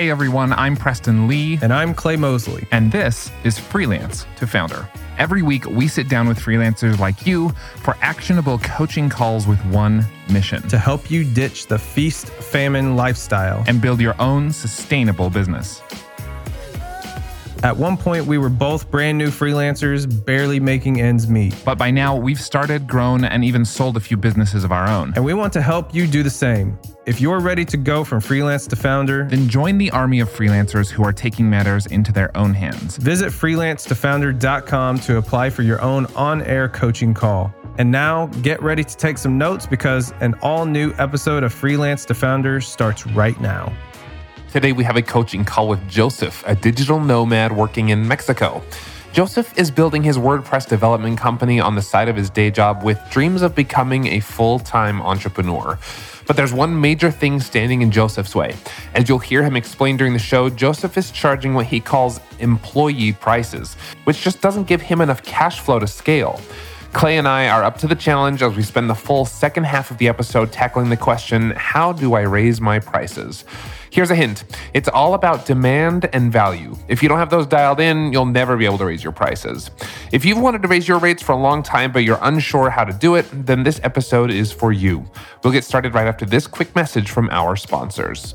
Hey everyone, I'm Preston Lee. And I'm Clay Mosley. And this is Freelance to Founder. Every week, we sit down with freelancers like you for actionable coaching calls with one mission to help you ditch the feast famine lifestyle and build your own sustainable business. At one point, we were both brand new freelancers, barely making ends meet. But by now, we've started, grown, and even sold a few businesses of our own. And we want to help you do the same. If you're ready to go from freelance to founder, then join the army of freelancers who are taking matters into their own hands. Visit freelancetofounder.com to apply for your own on air coaching call. And now get ready to take some notes because an all new episode of Freelance to Founder starts right now. Today we have a coaching call with Joseph, a digital nomad working in Mexico. Joseph is building his WordPress development company on the side of his day job with dreams of becoming a full time entrepreneur. But there's one major thing standing in Joseph's way. As you'll hear him explain during the show, Joseph is charging what he calls employee prices, which just doesn't give him enough cash flow to scale. Clay and I are up to the challenge as we spend the full second half of the episode tackling the question how do I raise my prices? Here's a hint it's all about demand and value. If you don't have those dialed in, you'll never be able to raise your prices. If you've wanted to raise your rates for a long time, but you're unsure how to do it, then this episode is for you. We'll get started right after this quick message from our sponsors.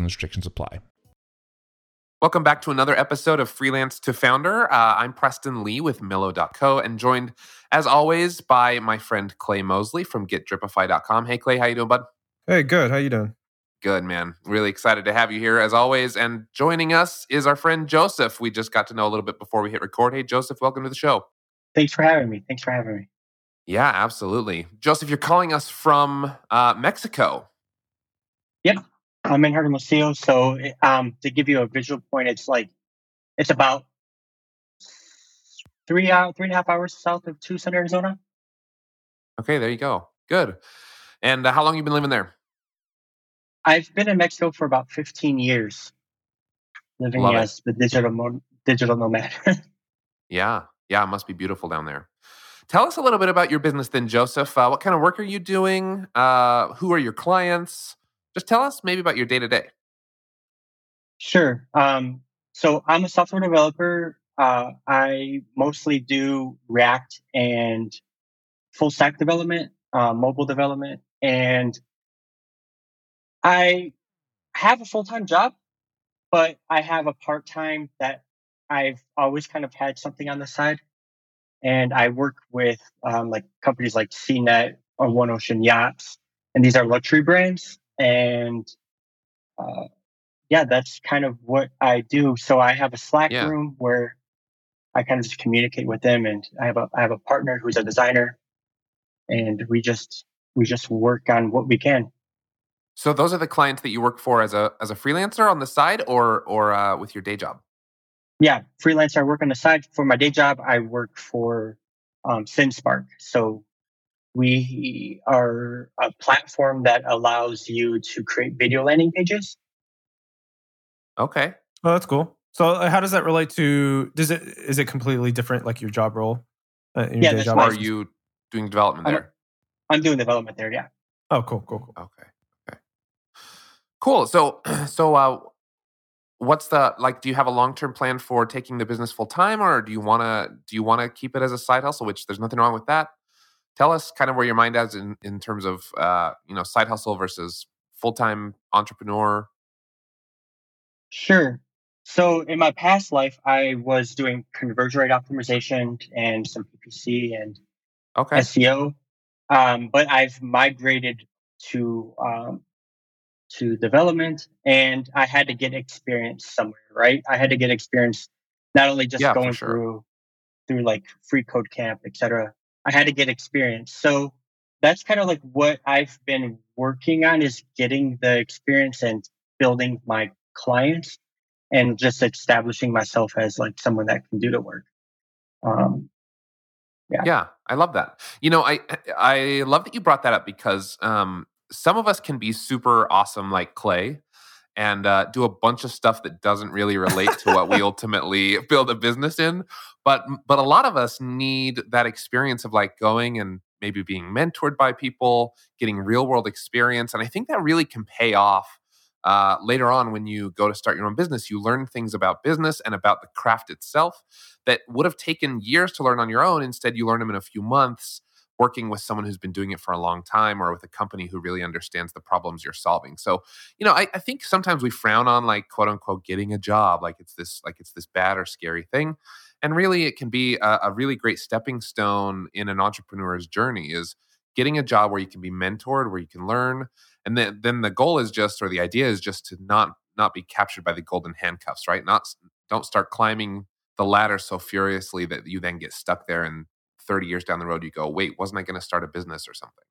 and restrictions apply. Welcome back to another episode of Freelance to Founder. Uh, I'm Preston Lee with Millo.co and joined, as always, by my friend Clay Mosley from GetDripify.com. Hey, Clay, how you doing, bud? Hey, good. How you doing? Good, man. Really excited to have you here, as always. And joining us is our friend Joseph. We just got to know a little bit before we hit record. Hey, Joseph, welcome to the show. Thanks for having me. Thanks for having me. Yeah, absolutely. Joseph, you're calling us from uh, Mexico. Yeah, I'm in Hermosillo. So um, to give you a visual point, it's like it's about three hour, three and a half hours south of Tucson, Arizona. Okay, there you go. Good. And uh, how long you been living there? I've been in Mexico for about 15 years, living Love as it. the digital mo- digital nomad. yeah, yeah, it must be beautiful down there. Tell us a little bit about your business, then, Joseph. Uh, what kind of work are you doing? Uh, who are your clients? Just tell us maybe about your day to day. Sure. Um, so I'm a software developer. Uh, I mostly do React and full stack development, uh, mobile development, and I have a full time job, but I have a part time that I've always kind of had something on the side. And I work with um, like companies like CNET or One Ocean Yachts, and these are luxury brands and uh, yeah, that's kind of what I do. So I have a Slack yeah. room where I kind of just communicate with them, and I have a I have a partner who's a designer, and we just we just work on what we can. So those are the clients that you work for as a as a freelancer on the side, or or uh, with your day job. Yeah, freelancer. I work on the side for my day job. I work for um, SendSpark. So we are a platform that allows you to create video landing pages. Okay. Oh, that's cool. So, uh, how does that relate to? Does it is it completely different, like your job role? Uh, your yeah. Job? Are you doing development there? I'm, I'm doing development there. Yeah. Oh, cool, cool, cool. Okay. Okay. Cool. So, so, uh, what's the like? Do you have a long term plan for taking the business full time, or do you want to do you want to keep it as a side hustle? Which there's nothing wrong with that tell us kind of where your mind is in, in terms of uh, you know side hustle versus full-time entrepreneur sure so in my past life i was doing conversion rate optimization and some ppc and okay. seo um, but i've migrated to um, to development and i had to get experience somewhere right i had to get experience not only just yeah, going sure. through through like free code camp etc I had to get experience. So that's kind of like what I've been working on is getting the experience and building my clients and just establishing myself as like someone that can do the work. Um, yeah. yeah, I love that. You know, I I love that you brought that up because um, some of us can be super awesome like Clay and uh, do a bunch of stuff that doesn't really relate to what we ultimately build a business in. But but a lot of us need that experience of like going and maybe being mentored by people, getting real world experience, and I think that really can pay off uh, later on when you go to start your own business you learn things about business and about the craft itself that would have taken years to learn on your own instead you learn them in a few months working with someone who's been doing it for a long time or with a company who really understands the problems you're solving. So you know I, I think sometimes we frown on like quote unquote getting a job like it's this like it's this bad or scary thing. And really it can be a, a really great stepping stone in an entrepreneur's journey is getting a job where you can be mentored where you can learn. And then then the goal is just or the idea is just to not not be captured by the golden handcuffs right? Not don't start climbing the ladder so furiously that you then get stuck there and 30 years down the road you go wait wasn't i going to start a business or something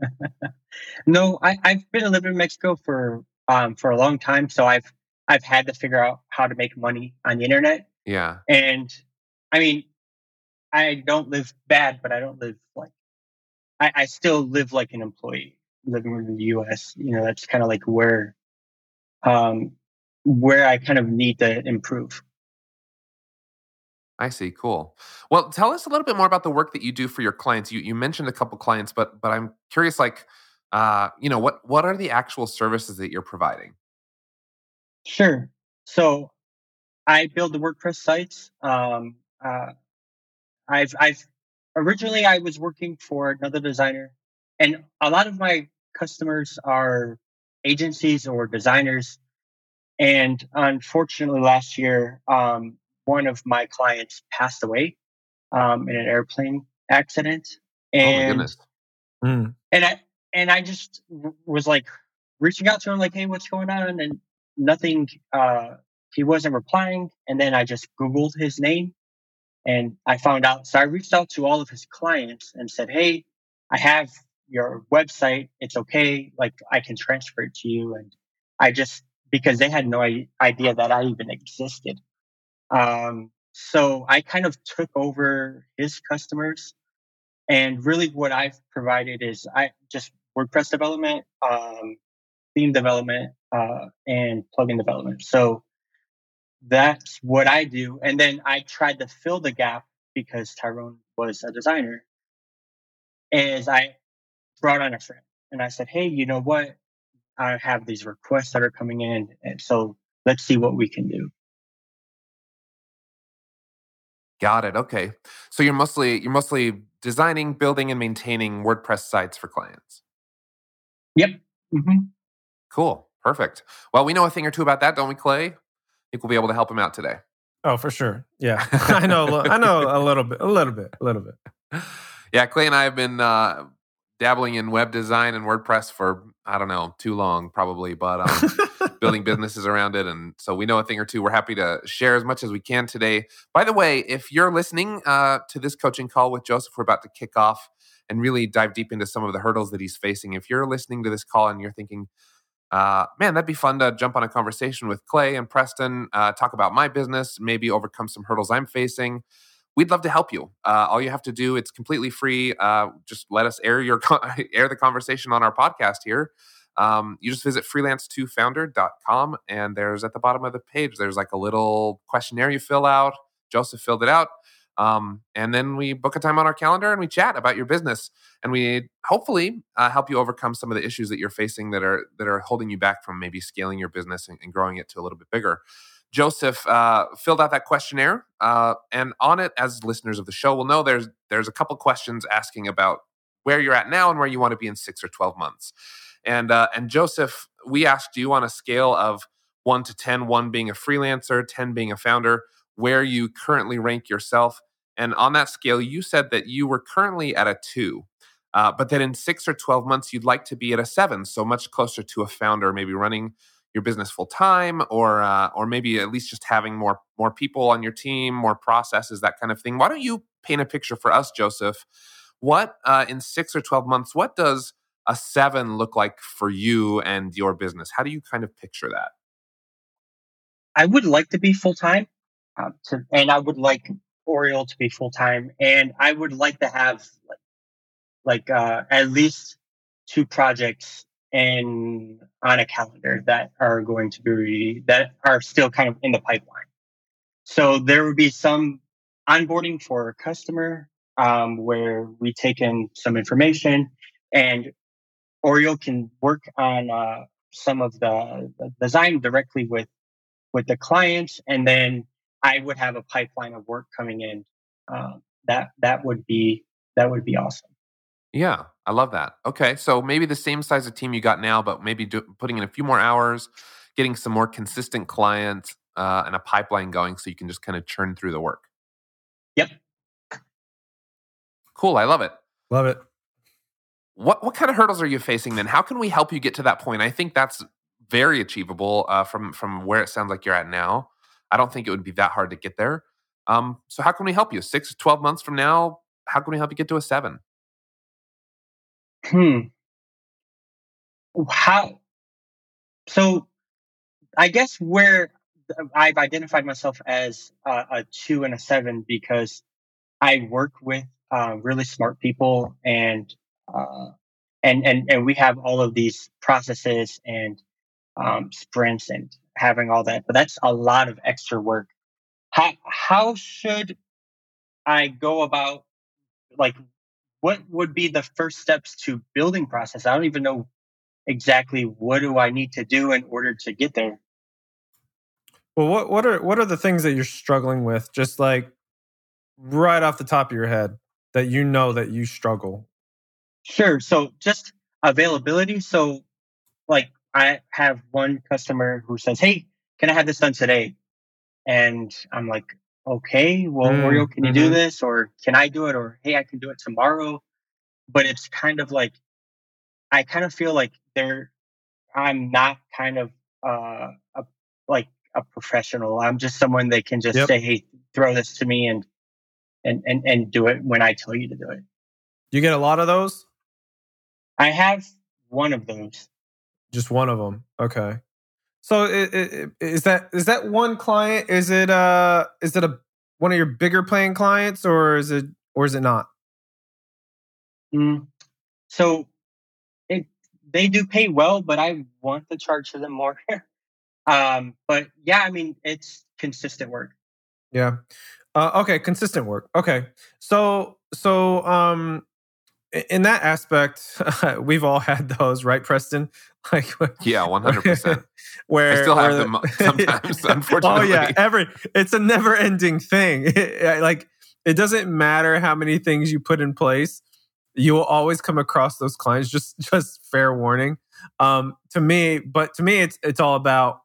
no I, i've been living in mexico for um for a long time so i've i've had to figure out how to make money on the internet yeah and i mean i don't live bad but i don't live like I, I still live like an employee living in the US, you know, that's kind of like where um where I kind of need to improve. I see. Cool. Well, tell us a little bit more about the work that you do for your clients. You you mentioned a couple clients, but but I'm curious like uh, you know, what what are the actual services that you're providing? Sure. So I build the WordPress sites. Um, uh, I've I've originally I was working for another designer and a lot of my customers are agencies or designers. And unfortunately, last year, um, one of my clients passed away um, in an airplane accident. And, oh mm. and I and I just was like reaching out to him, like, "Hey, what's going on?" And nothing. Uh, he wasn't replying. And then I just Googled his name, and I found out. So I reached out to all of his clients and said, "Hey, I have your website. It's okay. Like I can transfer it to you. And I just, because they had no idea that I even existed. Um, so I kind of took over his customers. And really what I've provided is I just WordPress development, um, theme development, uh, and plugin development. So that's what I do. And then I tried to fill the gap because Tyrone was a designer. Is I brought on a friend and I said, Hey, you know what? I have these requests that are coming in. And so let's see what we can do. Got it. Okay. So you're mostly you're mostly designing, building, and maintaining WordPress sites for clients. Yep. Mm-hmm. Cool. Perfect. Well, we know a thing or two about that, don't we, Clay? I think we'll be able to help him out today. Oh, for sure. Yeah, I know. I know a little bit. A little bit. A little bit. Yeah, Clay and I have been uh, dabbling in web design and WordPress for I don't know too long probably, but um, building businesses around it, and so we know a thing or two. We're happy to share as much as we can today. By the way, if you're listening uh, to this coaching call with Joseph, we're about to kick off and really dive deep into some of the hurdles that he's facing. If you're listening to this call and you're thinking, uh, man, that'd be fun to jump on a conversation with Clay and Preston, uh, talk about my business, maybe overcome some hurdles I'm facing we'd love to help you. Uh, all you have to do, it's completely free. Uh, just let us air your air the conversation on our podcast here. Um, you just visit freelance2founder.com and there's at the bottom of the page, there's like a little questionnaire you fill out. Joseph filled it out. Um, and then we book a time on our calendar and we chat about your business and we hopefully uh, help you overcome some of the issues that you're facing that are that are holding you back from maybe scaling your business and, and growing it to a little bit bigger. Joseph uh, filled out that questionnaire, uh, and on it, as listeners of the show will know, there's there's a couple questions asking about where you're at now and where you want to be in six or twelve months. And uh, and Joseph, we asked you on a scale of one to 10, one being a freelancer, ten being a founder, where you currently rank yourself. And on that scale, you said that you were currently at a two. Uh, but that in six or 12 months, you'd like to be at a seven, so much closer to a founder, maybe running your business full time or uh, or maybe at least just having more more people on your team more processes that kind of thing why don't you paint a picture for us joseph what uh, in six or 12 months what does a seven look like for you and your business? How do you kind of picture that? I would like to be full time, um, to, and I would like Oriole to be full time, and I would like to have like, like uh, at least two projects in on a calendar that are going to be that are still kind of in the pipeline. So there would be some onboarding for a customer um, where we take in some information and Oriole can work on uh, some of the, the design directly with with the clients, and then I would have a pipeline of work coming in. Uh, that that would be that would be awesome. Yeah, I love that. Okay, so maybe the same size of team you got now, but maybe do, putting in a few more hours, getting some more consistent clients uh, and a pipeline going, so you can just kind of churn through the work. Yep. Cool. I love it. Love it. What what kind of hurdles are you facing then? How can we help you get to that point? I think that's very achievable uh, from from where it sounds like you're at now. I don't think it would be that hard to get there. Um, so how can we help you? Six, 12 months from now, how can we help you get to a seven? Hmm. How? So, I guess where I've identified myself as a, a two and a seven because I work with uh, really smart people and uh, and and and we have all of these processes and um, sprints and having all that. But that's a lot of extra work. How how should I go about like what would be the first steps to building process? I don't even know exactly what do I need to do in order to get there. Well, what what are what are the things that you're struggling with? Just like right off the top of your head that you know that you struggle. Sure. So just availability. So like I have one customer who says, Hey, can I have this done today? And I'm like, okay, well, mm, Oriole, can you mm-hmm. do this? Or can I do it? Or, hey, I can do it tomorrow. But it's kind of like, I kind of feel like there, I'm not kind of uh, a, like a professional. I'm just someone that can just yep. say, hey, throw this to me and, and, and, and do it when I tell you to do it. You get a lot of those? I have one of those. Just one of them. Okay. So it, it, is that is that one client? Is it uh is it a one of your bigger playing clients or is it or is it not? Mm, so it they do pay well, but I want to charge for them more. um, but yeah, I mean it's consistent work. Yeah. Uh, okay, consistent work. Okay, so so um, in that aspect, we've all had those, right, Preston? Like, yeah, one hundred percent. Where I still have them sometimes, unfortunately. Oh yeah, every it's a never-ending thing. like, it doesn't matter how many things you put in place, you will always come across those clients. Just, just fair warning. Um, to me, but to me, it's it's all about.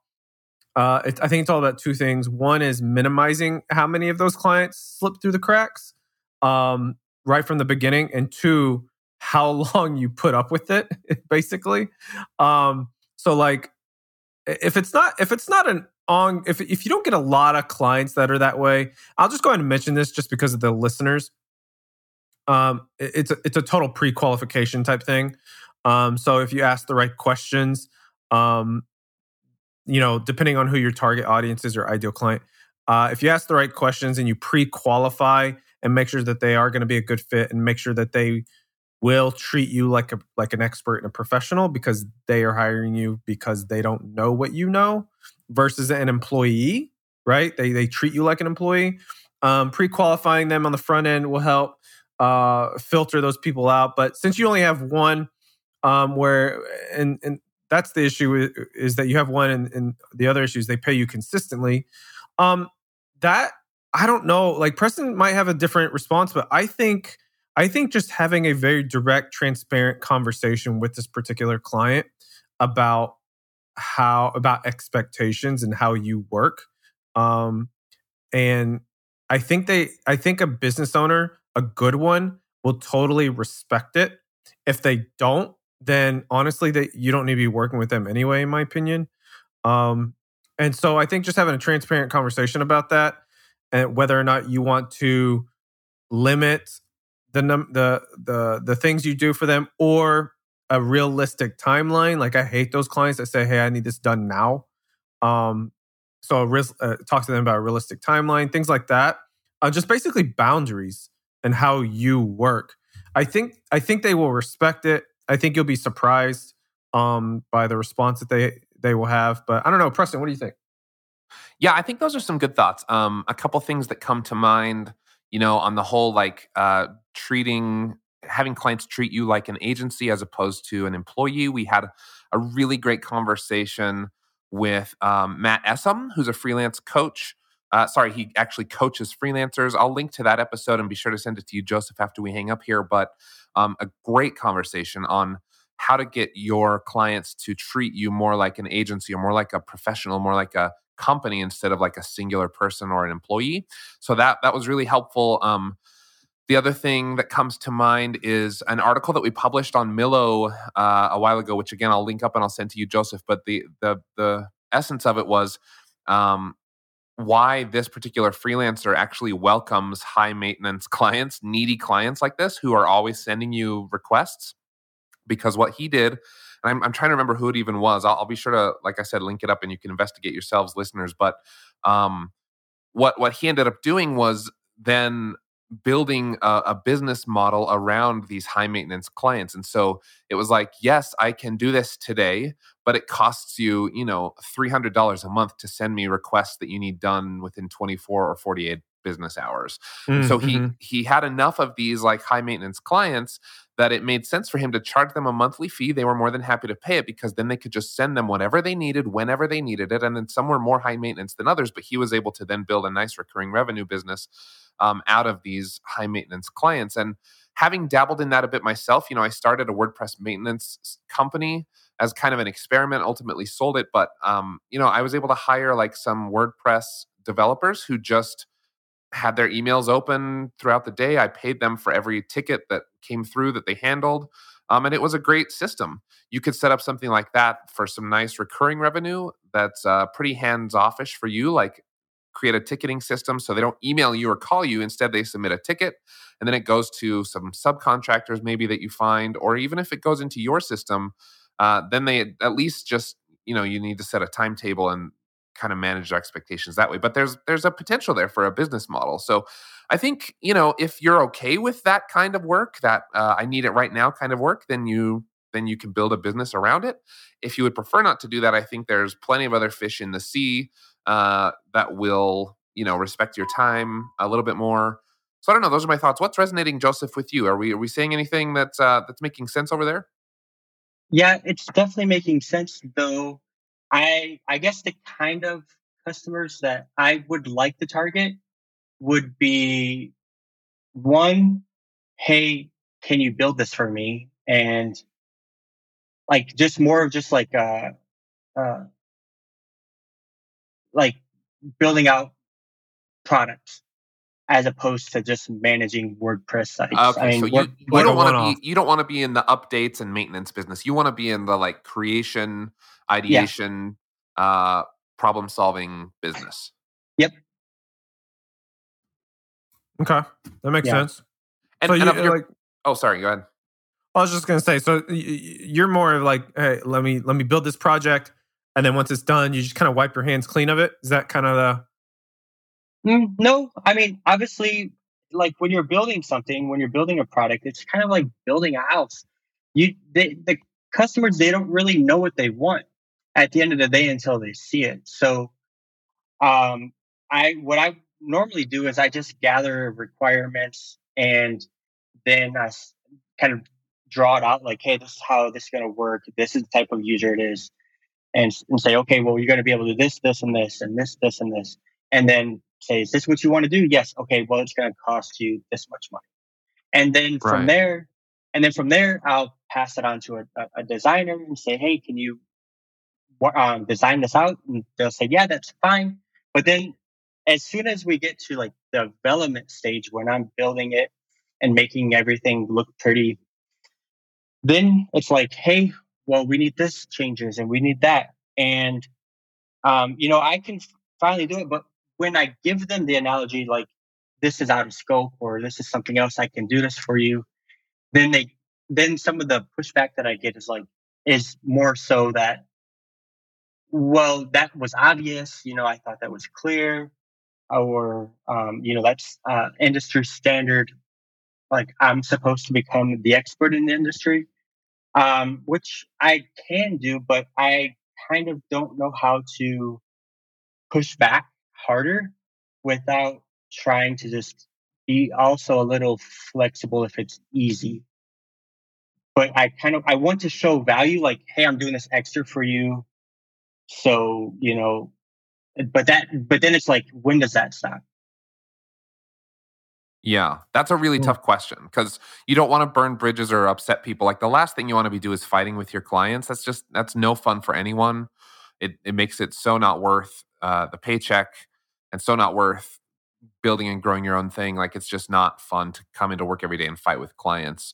Uh, it, I think it's all about two things. One is minimizing how many of those clients slip through the cracks. Um, right from the beginning, and two, how long you put up with it, basically. Um, so like if it's not if it's not an on if if you don't get a lot of clients that are that way, I'll just go ahead and mention this just because of the listeners. Um, it's a, it's a total pre-qualification type thing. Um, so if you ask the right questions, um, you know, depending on who your target audience is or ideal client, uh, if you ask the right questions and you pre-qualify and make sure that they are going to be a good fit and make sure that they will treat you like a like an expert and a professional because they are hiring you because they don't know what you know versus an employee right? They they treat you like an employee. Um, pre-qualifying them on the front end will help uh, filter those people out but since you only have one um, where and and that's the issue is, that you have one and, and the other issue is they pay you consistently um, that I don't know. Like Preston might have a different response, but I think I think just having a very direct, transparent conversation with this particular client about how about expectations and how you work. Um, and I think they I think a business owner, a good one, will totally respect it. If they don't, then honestly that you don't need to be working with them anyway, in my opinion. Um, and so I think just having a transparent conversation about that and whether or not you want to limit the num- the the the things you do for them or a realistic timeline. Like I hate those clients that say, "Hey, I need this done now." Um, so uh, talk to them about a realistic timeline, things like that. Uh, just basically boundaries and how you work. I think I think they will respect it. I think you'll be surprised um, by the response that they they will have. But I don't know, Preston, what do you think? Yeah, I think those are some good thoughts. Um, a couple things that come to mind, you know, on the whole, like uh, treating having clients treat you like an agency as opposed to an employee. We had a really great conversation with um, Matt Essam, who's a freelance coach. Uh, sorry, he actually coaches freelancers. I'll link to that episode and be sure to send it to you, Joseph, after we hang up here. But um, a great conversation on how to get your clients to treat you more like an agency or more like a professional, more like a company instead of like a singular person or an employee. So that that was really helpful. Um, the other thing that comes to mind is an article that we published on Millo uh, a while ago, which again I'll link up and I'll send to you, Joseph. But the the the essence of it was um, why this particular freelancer actually welcomes high maintenance clients, needy clients like this, who are always sending you requests. Because what he did, and I'm, I'm trying to remember who it even was. I'll, I'll, be sure to, like I said, link it up and you can investigate yourselves, listeners. But um, what what he ended up doing was then building a, a, business model around these high maintenance clients and so it was like yes i can do this today but it costs you you know $300 a month to send me requests that you need done within 24 or 48 business hours mm, so he mm-hmm. he had enough of these like high maintenance clients that it made sense for him to charge them a monthly fee they were more than happy to pay it because then they could just send them whatever they needed whenever they needed it and then some were more high maintenance than others but he was able to then build a nice recurring revenue business um, out of these high maintenance clients. And having dabbled in that a bit myself, you know, I started a WordPress maintenance company as kind of an experiment, ultimately sold it. But, um, you know, I was able to hire like some WordPress developers who just had their emails open throughout the day. I paid them for every ticket that came through that they handled. Um, and it was a great system. You could set up something like that for some nice recurring revenue that's uh, pretty hands offish for you. Like create a ticketing system so they don't email you or call you. Instead, they submit a ticket and then it goes to some subcontractors maybe that you find, or even if it goes into your system, uh, then they at least just you know you need to set a timetable and kind of manage expectations that way. But there's there's a potential there for a business model. So I think you know if you're okay with that kind of work, that uh, I need it right now kind of work, then you then you can build a business around it. If you would prefer not to do that, I think there's plenty of other fish in the sea uh, that will you know respect your time a little bit more. So I don't know. Those are my thoughts. What's resonating, Joseph, with you? Are we are we saying anything that's uh, that's making sense over there? Yeah, it's definitely making sense. Though I I guess the kind of customers that I would like to target would be one, hey, can you build this for me? And like just more of just like uh uh like building out products as opposed to just managing WordPress sites. Okay, I mean, so you, you don't want to be you don't want to be in the updates and maintenance business. You want to be in the like creation, ideation, yeah. uh, problem solving business. Yep. Okay, that makes yeah. sense. And, so and you, like, oh, sorry, go ahead. I was just gonna say, so you're more of like, hey, let me let me build this project and then once it's done, you just kind of wipe your hands clean of it. Is that kind of the? Mm, no, I mean, obviously, like when you're building something, when you're building a product, it's kind of like building a house. You, they, the customers, they don't really know what they want at the end of the day until they see it. So, um, I what I normally do is I just gather requirements and then I kind of draw it out like, hey, this is how this is going to work. This is the type of user it is and, and say, okay, well, you're going to be able to do this, this, and this, and this, this, and this. And then say, is this what you want to do? Yes. Okay, well, it's going to cost you this much money. And then from right. there, and then from there, I'll pass it on to a, a designer and say, hey, can you um, design this out? And they'll say, yeah, that's fine. But then as soon as we get to like the development stage when I'm building it and making everything look pretty, then it's like, hey, well, we need this changes and we need that. And, um, you know, I can finally do it. But when I give them the analogy, like this is out of scope or this is something else, I can do this for you, then they then some of the pushback that I get is like is more so that well that was obvious you know i thought that was clear or um, you know that's uh, industry standard like i'm supposed to become the expert in the industry um, which i can do but i kind of don't know how to push back harder without trying to just be also a little flexible if it's easy but i kind of i want to show value like hey i'm doing this extra for you so you know but that but then it's like when does that stop Yeah, that's a really Mm. tough question because you don't want to burn bridges or upset people. Like the last thing you want to be do is fighting with your clients. That's just that's no fun for anyone. It it makes it so not worth uh, the paycheck and so not worth building and growing your own thing. Like it's just not fun to come into work every day and fight with clients.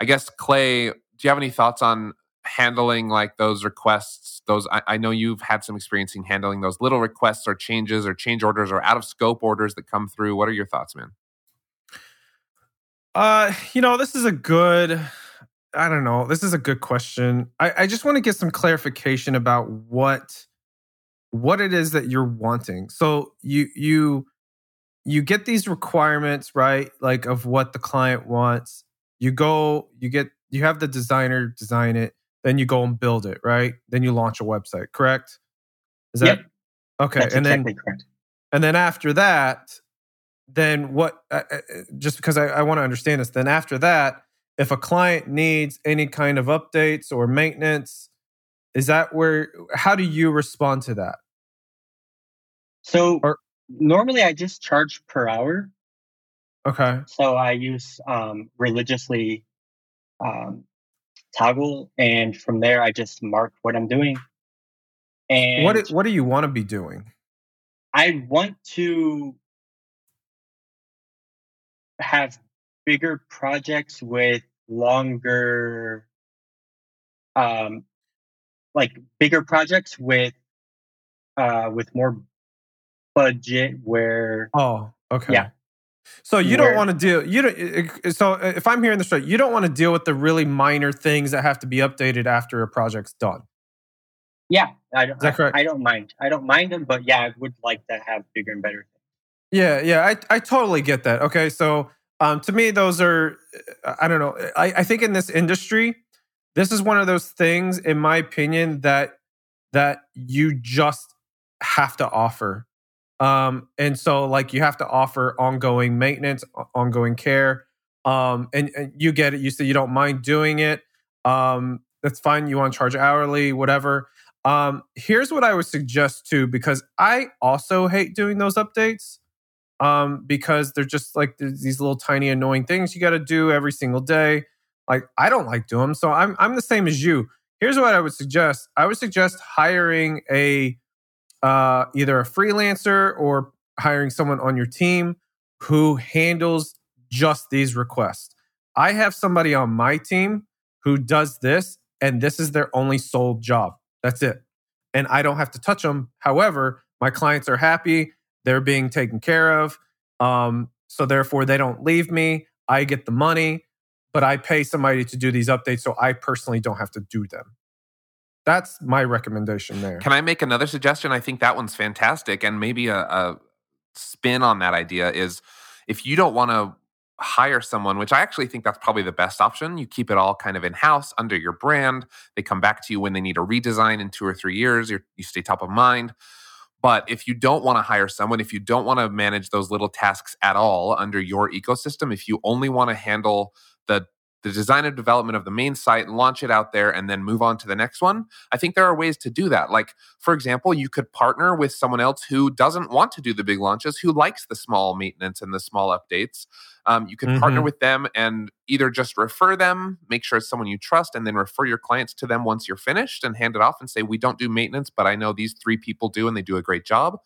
I guess Clay, do you have any thoughts on handling like those requests? Those I, I know you've had some experience in handling those little requests or changes or change orders or out of scope orders that come through. What are your thoughts, man? Uh, you know, this is a good. I don't know. This is a good question. I, I just want to get some clarification about what what it is that you're wanting. So you you you get these requirements, right? Like of what the client wants. You go, you get you have the designer design it, then you go and build it, right? Then you launch a website, correct? Is that Yep. okay? that's and then exactly correct and then after that, then what? Uh, uh, just because I, I want to understand this, then after that, if a client needs any kind of updates or maintenance, is that where? How do you respond to that? So Or- normally i just charge per hour Okay. so i use um, religiously um, Toggl and from there i just mark what i'm doing and What What do you want to be doing? I want to have bigger projects with longer, um, like bigger projects with, uh, with more budget where, Oh, okay. Yeah. So you Where- don't want to deal. You don't. So if I'm hearing this right, you don't want to deal with the really minor things that have to be updated after a project's done. yeah, I don't, Is that correct? I, I don't mind. I don't mind them, but yeah, I would like to have bigger and better. Things yeah, yeah, I I totally get that. Okay, so um, to me, those are I don't know. I I think in this industry, this is one of those things, in my opinion, that that you just have to offer. Um, and so like you have to offer ongoing maintenance, ongoing care. Um, and, and you get it. You say you don't mind doing it. Um, that's fine. You want to charge hourly, whatever. Um, here's what I would suggest too, because I also hate doing those updates um, because they're just like these little tiny annoying things you got to do every single day. Like I don't like doing them, so I'm I'm the same as you. Here's what I would suggest: I would suggest hiring a uh, either a freelancer or hiring someone on your team who handles just these requests. I have somebody on my team who does this, and this is their only sole job. That's it. And I don't have to touch them. However, my clients are happy, they're being taken care of. Um, so therefore, they don't leave me. I get the money, but I pay somebody to do these updates so I personally don't have to do them. That's my recommendation there. Can I make another suggestion? I think that one's fantastic. And maybe a, a spin on that idea is if you don't want to hire someone, which I actually think that's probably the best option, you keep it all kind of in house under your brand. They come back to you when they need a redesign in two or three years. You're, you stay top of mind. But if you don't want to hire someone, if you don't want to manage those little tasks at all under your ecosystem, if you only want to handle the the design and development of the main site launch it out there and then move on to the next one, I think there are ways to do that. Like, for example, you could partner with someone else who doesn't want to do the big launches, who likes the small maintenance and the small updates. Um, you could partner Mhm. with them and either just refer them, make sure it's someone you trust, and then refer your clients to them once you're finished and hand it off and say, We don't do maintenance, but I know these three people do and they do a great job.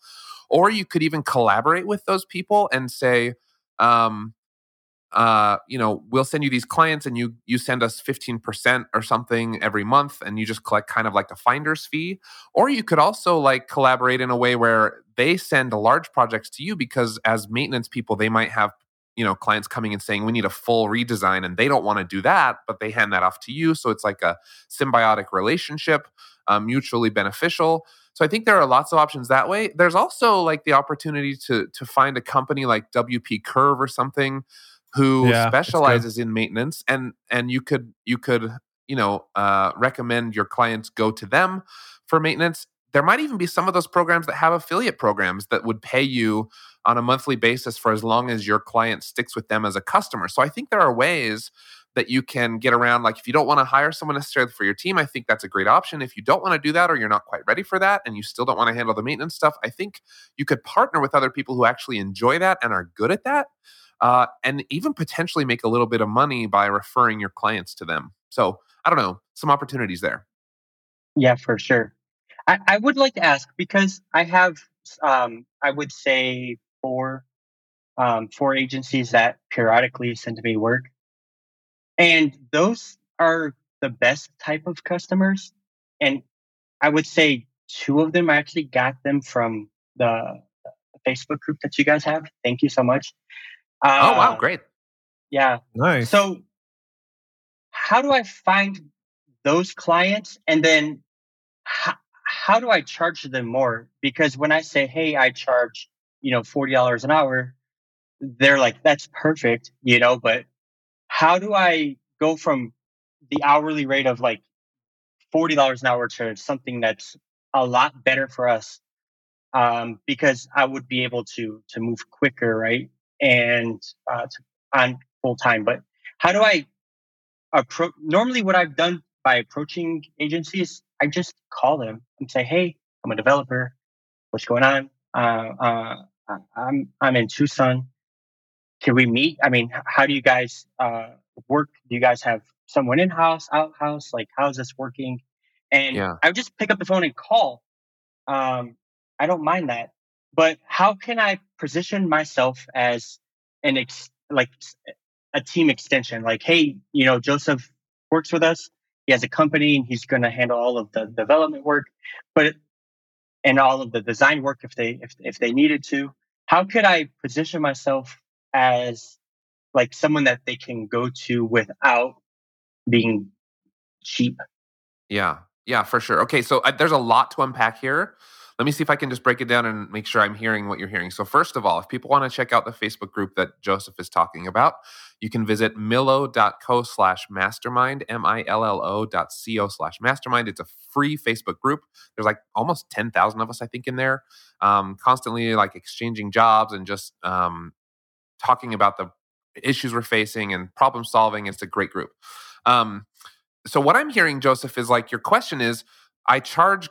Or you could even collaborate with those people and say, um, uh, you know, we'll send you these clients and you you send us 15% or something every month and you just collect kind of like a finder's fee. Or you could also like collaborate in a way where they send large projects to you because as maintenance people, they might have, you know clients coming and saying we need a full redesign and they don't want to do that but they hand that off to you. So it's like a symbiotic relationship um, mutually beneficial. So i think there are lots of options that way. There's also like the opportunity to to find a company like wp curve or something who Yeah, specializes in maintenance and and you could you could you know uh, recommend your clients go to them for maintenance. There might even be some of those programs that have affiliate programs that would pay you on a monthly basis for as long as your client sticks with them as a customer. So i think there are ways that you can get around like if you don't want to hire someone necessarily for your team i think that's a great option. If you don't want to do that or you're not quite ready for that and you still don't want to handle the maintenance stuff i think you could partner with other people who actually enjoy that and are good at that uh, and even potentially make a little bit of money by referring your clients to them. So I don't know, some opportunities there. Yeah, for sure. I, I would like to ask because I have, um, I would say four, um, four agencies that periodically send me work, and those are the best type of customers. And I would say two of them I actually got them from the Facebook group that you guys have. Thank you so much. Oh wow, Uh, great. Yeah, Nice. so, how do I find those clients, and then how, how do I charge them more? Because when I say, "Hey, I charge you know forty dollars an hour," they're like, "That's perfect," you know. But how do I go from the hourly rate of like forty dollars an hour to something that's a lot better for us? Um, because I would be able to to move quicker, right? And uh, to, on full time. But how do I approach? Normally, what I've done by approaching agencies, I just call them and say, "Hey, I'm a developer. What's going on? Uh, uh, I'm I'm in Tucson. Can we meet? I mean, how do you guys uh, work? Do you guys have someone in house, out house? Like, how's this working?" And Yeah. I would just pick up the phone and call. Um, I don't mind that, but how can I position myself as an ex- like a team extension? Like, hey, you know, Joseph works with us. He has a company and he's going to handle all of the development work, but and all of the design work if they if if they needed to. How could I position myself as like someone that they can go to without being cheap? Yeah, yeah, for sure. Okay, so uh, there's a lot to unpack here. Let me see if I can just break it down and make sure I'm hearing what you're hearing. So, first of all, if people want to check out the Facebook group that Joseph is talking about, you can visit millo.co slash mastermind, M I L L O dot C O slash mastermind. It's a free Facebook group. There's like almost 10,000 of us, I think, in there, um, constantly like exchanging jobs and just um, talking about the issues we're facing and problem solving. It's a great group. Um, so, what I'm hearing, Joseph, is like your question is I charge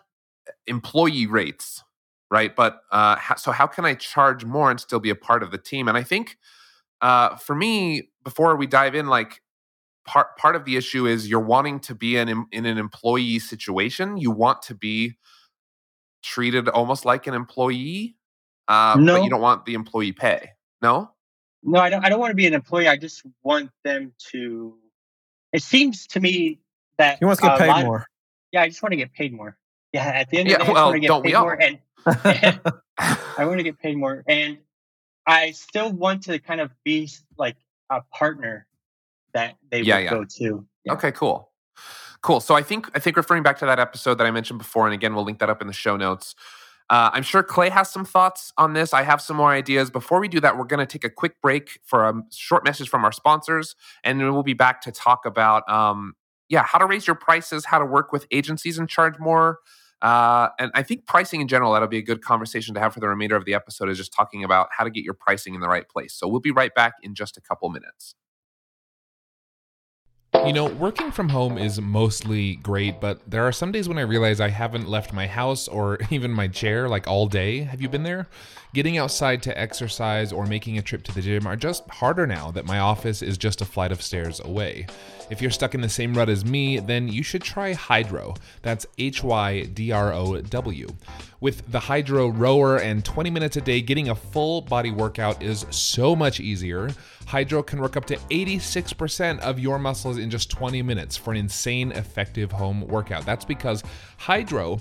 employee rates, right? But uh, ho- so how can I charge more and still be a part of the team? And I think uh, for me, before we dive in, like part part of the issue is you're wanting to be in in an employee situation. You want to be treated almost like an employee, uh, but No. you don't want the employee pay. No. No, I don't. I don't want to be an employee. I just want them to. It seems to me that he wants to get paid lot- more. Yeah, I just want to get paid more. Yeah, at the end of the day, I well, just want to get paid more, and I want to get paid more, and I still want to kind of be like a partner that they Yeah, would yeah. go to. Yeah. Okay, cool. Cool. So I think I think referring back to that episode that I mentioned before, and again we'll link that up in the show notes. Uh, I'm sure Clay has some thoughts on this. I have some more ideas. Before we do that, we're going to take a quick break for a short message from our sponsors, and then we'll be back to talk about, um, yeah, how to raise your prices, how to work with agencies and charge more. Uh, and I think pricing in general, that'll be a good conversation to have for the remainder of the episode, is just talking about how to get your pricing in the right place. So we'll be right back in just a couple minutes. You know, working from home is mostly great, but there are some days when I realize I haven't left my house or even my chair like all day. Have you been there? Getting outside to exercise or making a trip to the gym are just harder now that my office is just a flight of stairs away. If you're stuck in the same rut as me, then you should try Hydrow. That's H Y D R O W. With the Hydrow rower and 20 minutes a day, getting a full body workout is so much easier. Hydrow can work up to 86% of your muscles in just 20 minutes for an insane effective home workout. That's because Hydrow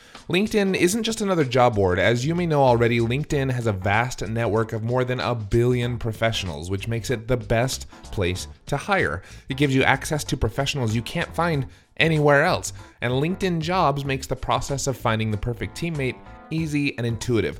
LinkedIn isn't just another job board. As you may know already, LinkedIn has a vast network of more than a billion professionals, which makes it the best place to hire. It gives you access to professionals you can't find anywhere else. And LinkedIn Jobs makes the process of finding the perfect teammate easy and intuitive.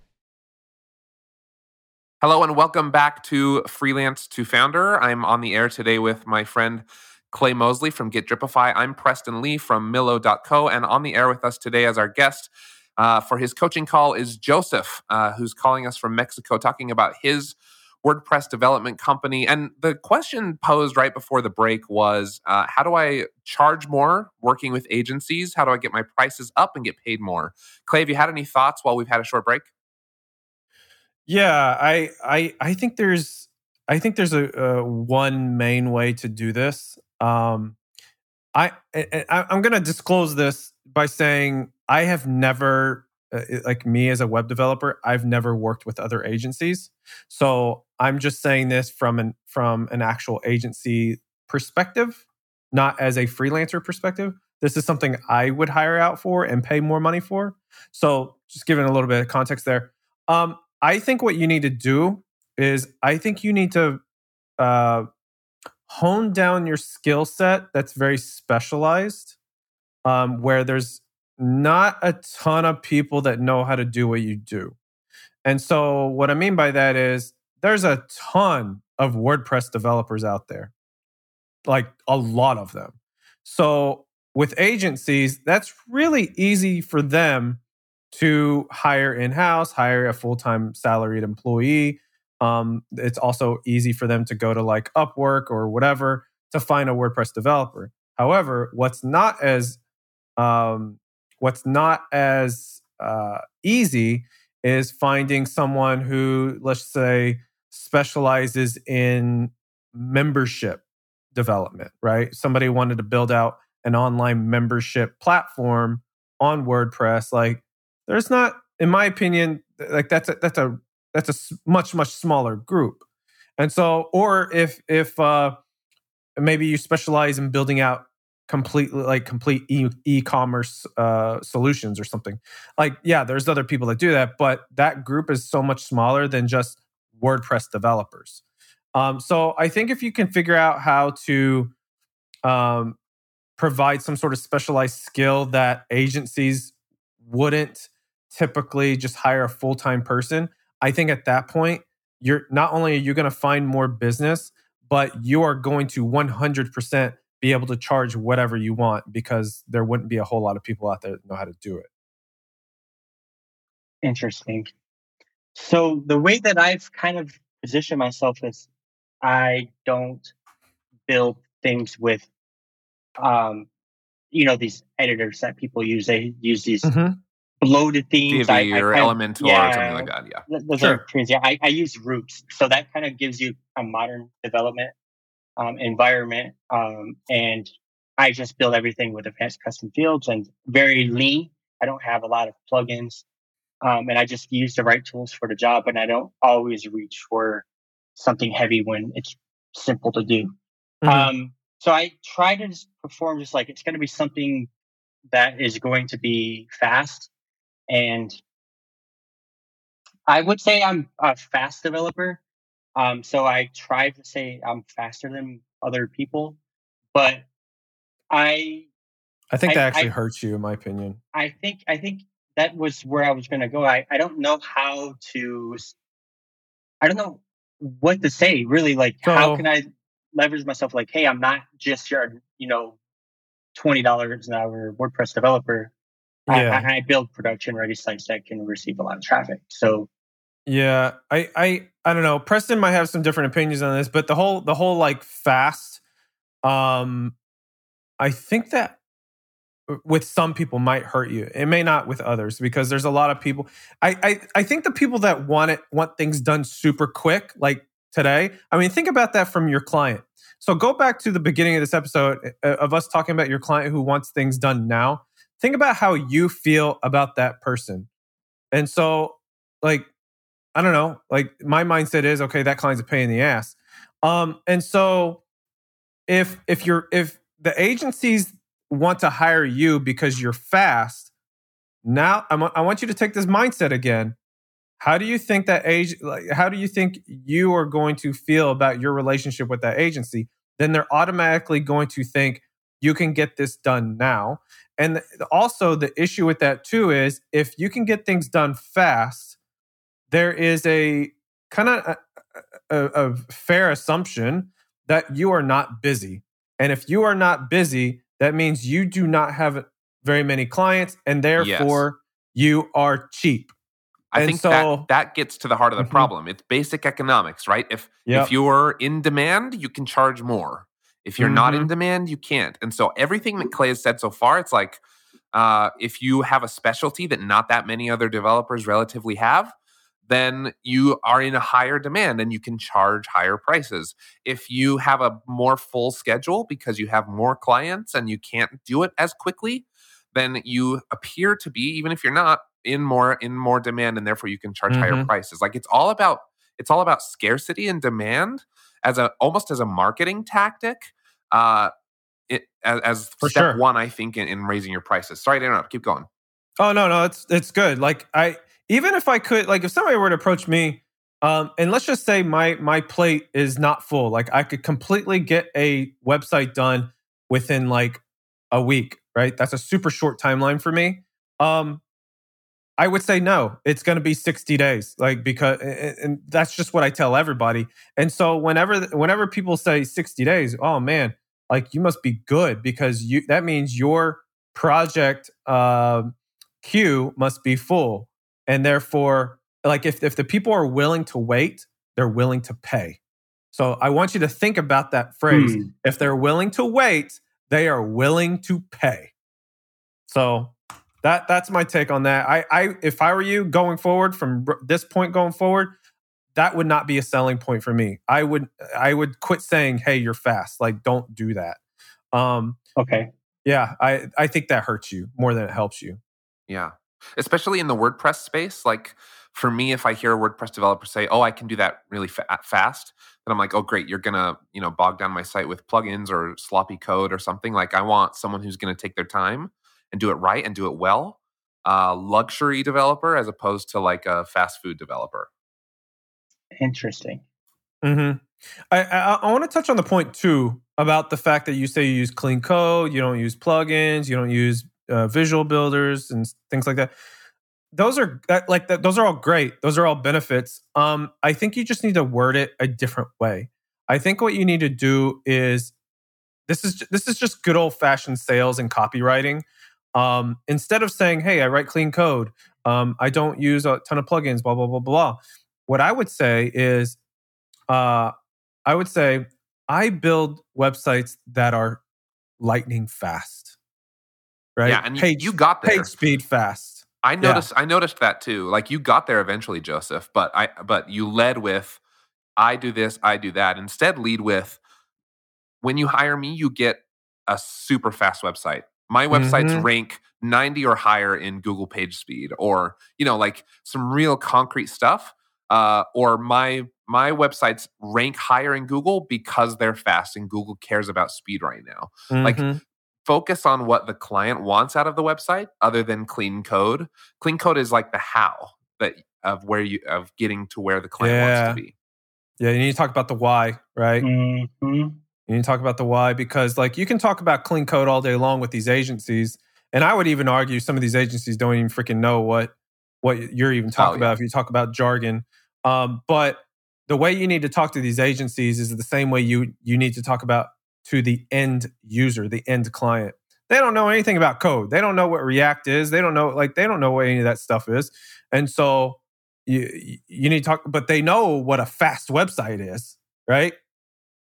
Hello and welcome back to Freelance to Founder. I'm on the air today with my friend Clay Mosley from Get Dripify. I'm Preston Lee from Millo.co, and on the air with us today as our guest uh, for his coaching call is Joseph, uh, who's calling us from Mexico, talking about his WordPress development company. And the question posed right before the break was uh, how do I charge more working with agencies? How do I get my prices up and get paid more? Clay, have you had any thoughts while we've had a short break? Yeah, I I I think there's I think there's a, a one main way to do this. Um, I, I I'm going to disclose this by saying I have never uh, like me as a web developer i've never worked with other agencies. So i'm just saying this from an from an actual agency perspective not as a freelancer perspective. This is something i would hire out for and pay more money for. So just giving a little bit of context there. Um, I think what you need to do is I think you need to uh, hone down your skill set that's very specialized, um, where there's not a ton of people that know how to do what you do. And so, what I mean by that is there's a ton of WordPress developers out there, like a lot of them. So, with agencies, that's really easy for them to hire in house, hire a full time salaried employee. Um, it's also easy for them to go to like Upwork or whatever to find a WordPress developer. However, what's not as um, what's not as uh, easy is finding someone who, let's say, specializes in membership development. Right? Somebody wanted to build out an online membership platform on WordPress. Like there's not, in my opinion, like that's a, that's a that's a much much smaller group. And so, or if if uh, maybe you specialize in building out completely like complete e- e-commerce uh, solutions or something like yeah there's other people that do that but that group is so much smaller than just wordpress developers um, so i think if you can figure out how to um, provide some sort of specialized skill that agencies wouldn't typically just hire a full time person, I think at that point, you're not only are you going to find more business, but you are going to 100% be able to charge whatever you want because there wouldn't be a whole lot of people out there that know how to do it. Interesting. So the way that I've kind of positioned myself is I don't build things with um you know these editors that people use they use these mm-hmm bloated themes. Divi I, or I, Elementor yeah, or something like that. Yeah. Those sure. are Yeah, I, I use Roots. So that kind of gives you a modern development um, environment. Um, and I just build everything with advanced custom fields and very lean. I don't have a lot of plugins. um, and I just use the right tools for the job, and I don't always reach for something heavy when it's simple to do. Mhm. Um, so I try to just perform just like it's going to be something that is going to be fast, and I would say I'm a fast developer. Um, so I try to say I'm faster than other people, but I I think I- that actually I- hurts you, in my opinion. I think I think that was where I was going to go. I, I don't know how to. I don't know what to say. Really, like how can I leverage myself? Like, hey, I'm not just your you know twenty dollars an hour WordPress developer. Yeah. I, I build production ready sites that can receive a lot of traffic. So Yeah, I, I, I don't know. Preston might have some different opinions on this, but the whole, the whole like fast, um, I think that with some people might hurt you. It may not with others because there's a lot of people. I, I, I think the people that want it want things done super quick, like today. I mean, think about that from your client. So go back to the beginning of this episode uh, of us talking about your client who wants things done now. Think about how you feel about that person. And so, like, I don't know. Like my mindset is okay. That client's a pain in the ass. Um, and so if if you're if the agencies want to hire you because you're fast, now I'm, I want you to take this mindset again. How do you think that age? Like, how do you think you are going to feel about your relationship with that agency? Then they're automatically going to think you can get this done now. And also, the issue with that too is if you can get things done fast, there is a kind of a, a, uh, uh, uh, a fair assumption that you are not busy. And if you are not busy, that means you do not have very many clients and therefore you are cheap. I And think so- that that gets to the heart of the Mhm. problem. It's basic economics, right? If Yep. if you're in demand, you can charge more. If you're not Mm-hmm. in demand, you can't. And so everything that Clay has said so far, it's like uh, if you have a specialty that not that many other developers relatively have, then you are in a higher demand and you can charge higher prices. If you have a more full schedule because you have more clients and you can't do it as quickly, then you appear to be, even if you're not, in more in more demand and therefore you can charge higher Mhm. prices. Like it's all about it's all about scarcity and demand as a almost as a marketing tactic. Uh it, as, as For step sure. one, I think, in, in raising your prices. Sorry to interrupt. Keep going. Oh no, no, it's it's good. Like I even if I could like if somebody were to approach me um and let's just say my my plate is not full. Like I could completely get a website done within like a week, right? That's a super short timeline for me. Um I would say no. It's going to be 60 days like because and that's just what I tell everybody. And so whenever whenever people say 60 days, oh man, like you must be good because you that means your project um queue must be full and therefore like if, if the people are willing to wait they're willing to pay so i want you to think about that phrase Hmm. if they're willing to wait they are willing to pay so that that's my take on that i i if i were you going forward from this point going forward that would not be a selling point for me i would i would quit saying hey you're fast like don't do that um okay. yeah i i think that hurts you more than it helps you Yeah. Especially in the WordPress space. Like for me, if I hear a WordPress developer say, oh, I can do that really fa- fast, then I'm like, oh, great. You're going to, you know, bog down my site with plugins or sloppy code or something. Like I want someone who's going to take their time and do it right and do it well. Uh, luxury developer as opposed to like a fast food developer. Interesting. hmm I, I, I want to touch on the point too about the fact that you say you use clean code, you don't use plugins, you don't use uh, visual builders and things like that. Those are that, like that, those are all great. Those are all benefits. Um, I think you just need to word it a different way. I think what you need to do is this is this is just good old fashioned sales and copywriting. Um, instead of saying, "Hey, I write clean code. Um, I don't use a ton of plugins." Blah blah blah blah. What I would say is, uh, I would say I build websites that are lightning fast. Right? Yeah. And you, page, you got there. page speed fast. I noticed I noticed that too. Like you got there eventually, Joseph, but I but you led with I do this, I do that. Instead lead with when you hire me, you get a super fast website. My websites Mhm. rank 90 or higher in Google page speed or, you know, like some real concrete stuff. Uh, or my my websites rank higher in Google because they're fast and Google cares about speed right now. Like, Mhm. Focus on what the client wants out of the website other than clean code. Clean code is like the how that of where you of getting to where the client Yeah. wants to be. yeah, you need to talk about the why, right? You need to talk about the why because, like, you can talk about clean code all day long with these agencies, and I would even argue some of these agencies don't even freaking know what what you're even talking yeah. about if you talk about jargon. Um, but the way you need to talk to these agencies is the same way you you need to talk about to the end user, the end client. They don't know anything about code. They don't know what React is. They don't know like they don't know what any of that stuff is, and so you you need to talk. But they know what a fast website is, right?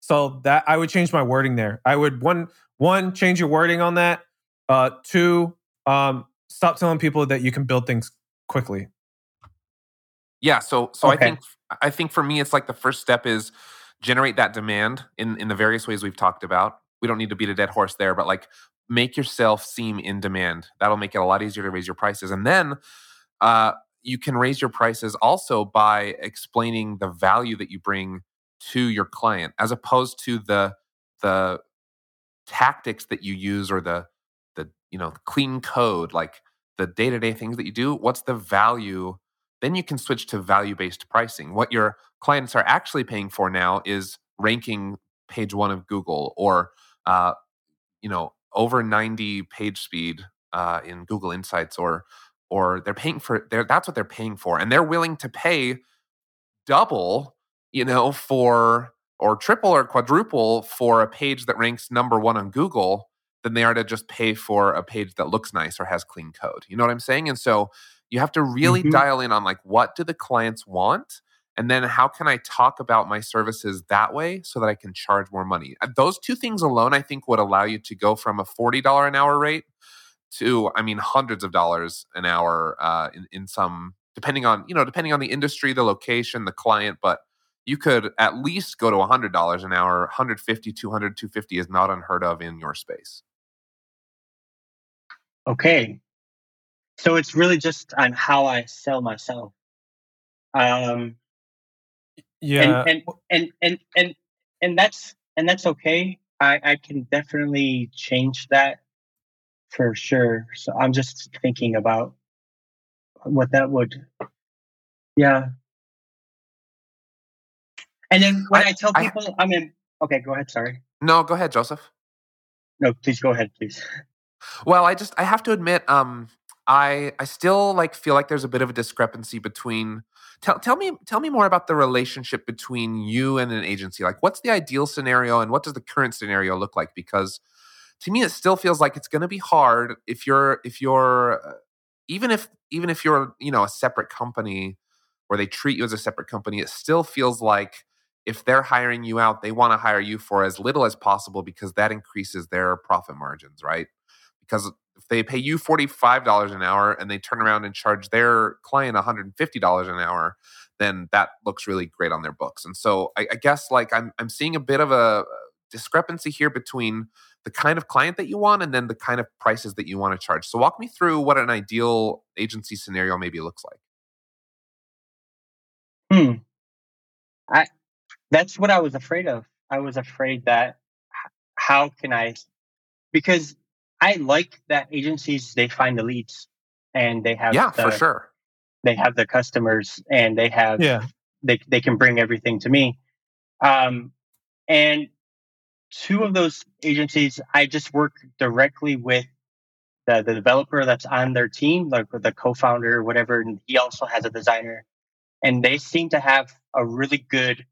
So that I would change my wording there. I would one one change your wording on that. Uh, two, um, stop telling people that you can build things quickly. Yeah, so so I think I think for me it's like the first step is generate that demand in in the various ways we've talked about. We don't need to beat a dead horse there, but like make yourself seem in demand. That'll make it a lot easier to raise your prices. And then uh you can raise your prices also by explaining the value that you bring to your client as opposed to the the tactics that you use or the the you know clean code like the day-to-day things that you do what's the value? Then you can switch to value-based pricing. What your clients are actually paying for now is ranking page one of google or uh, you know over 90 page speed uh, in google insights or or they're paying for they're, that's what they're paying for and they're willing to pay double you know for or triple or quadruple for a page that ranks number one on google than they are to just pay for a page that looks nice or has clean code you know what i'm saying? And so you have to really Mhm. dial in on like what do the clients want? And then how can i talk about my services that way so that i can charge more money? Those two things alone i think would allow you to go from a $40 an hour rate to i mean hundreds of dollars an hour uh, in, in some depending on you know depending on the industry the location the client but you could at least go to $100 an hour 150 200 250 is not unheard of in your space Okay. So it's really just on how I sell myself. Um, Yeah, and, and and and and and that's and that's okay. I I can definitely change that for sure. So I'm just thinking about what that would. Yeah. And then when I- I, tell people I, am in, okay, go ahead. Sorry. no go ahead joseph No, please go ahead, please. Well, I just I have to admit, um, I I still like feel like there's a bit of a discrepancy between. Tell tell me tell me more about the relationship between you and an agency. Like, what's the ideal scenario, and what does the current scenario look like? Because to me, it still feels like it's going to be hard if you're if you're uh, even if even if you're you know a separate company where they treat you as a separate company. It still feels like if they're hiring you out, they want to hire you for as little as possible because that increases their profit margins, right? because if they pay you $45 an hour and they turn around and charge their client $150 an hour then that looks really great on their books and so i, I guess like I'm, I'm seeing a bit of a discrepancy here between the kind of client that you want and then the kind of prices that you want to charge so walk me through what an ideal agency scenario maybe looks like Hmm. I that's what I was afraid of. I was afraid that how can I because I like that agencies they find the leads and they have yeah the, for sure they have the customers and they have yeah, they they can bring everything to me. Um and two of those agencies I just work directly with the, the developer that's on their team, like the co-founder or whatever, and he also has a designer. And they seem to have a really good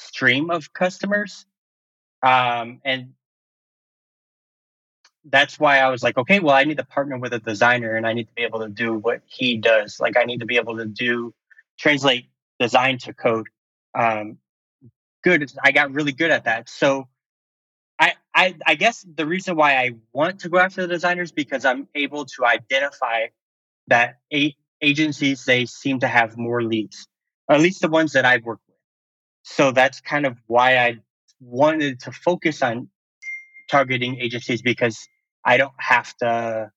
stream of customers. Um, and that's why I was like, okay, well, I need to partner with a designer and I need to be able to do what he does. Like I need to be able to do translate design to code. Um, good. I got really good at that. So I, I guess the reason why I want to go after the designers because I'm able to identify that a- agencies they seem to have more leads, at least the ones that I've worked. So that's kind of why I wanted to focus on targeting agencies because I don't have to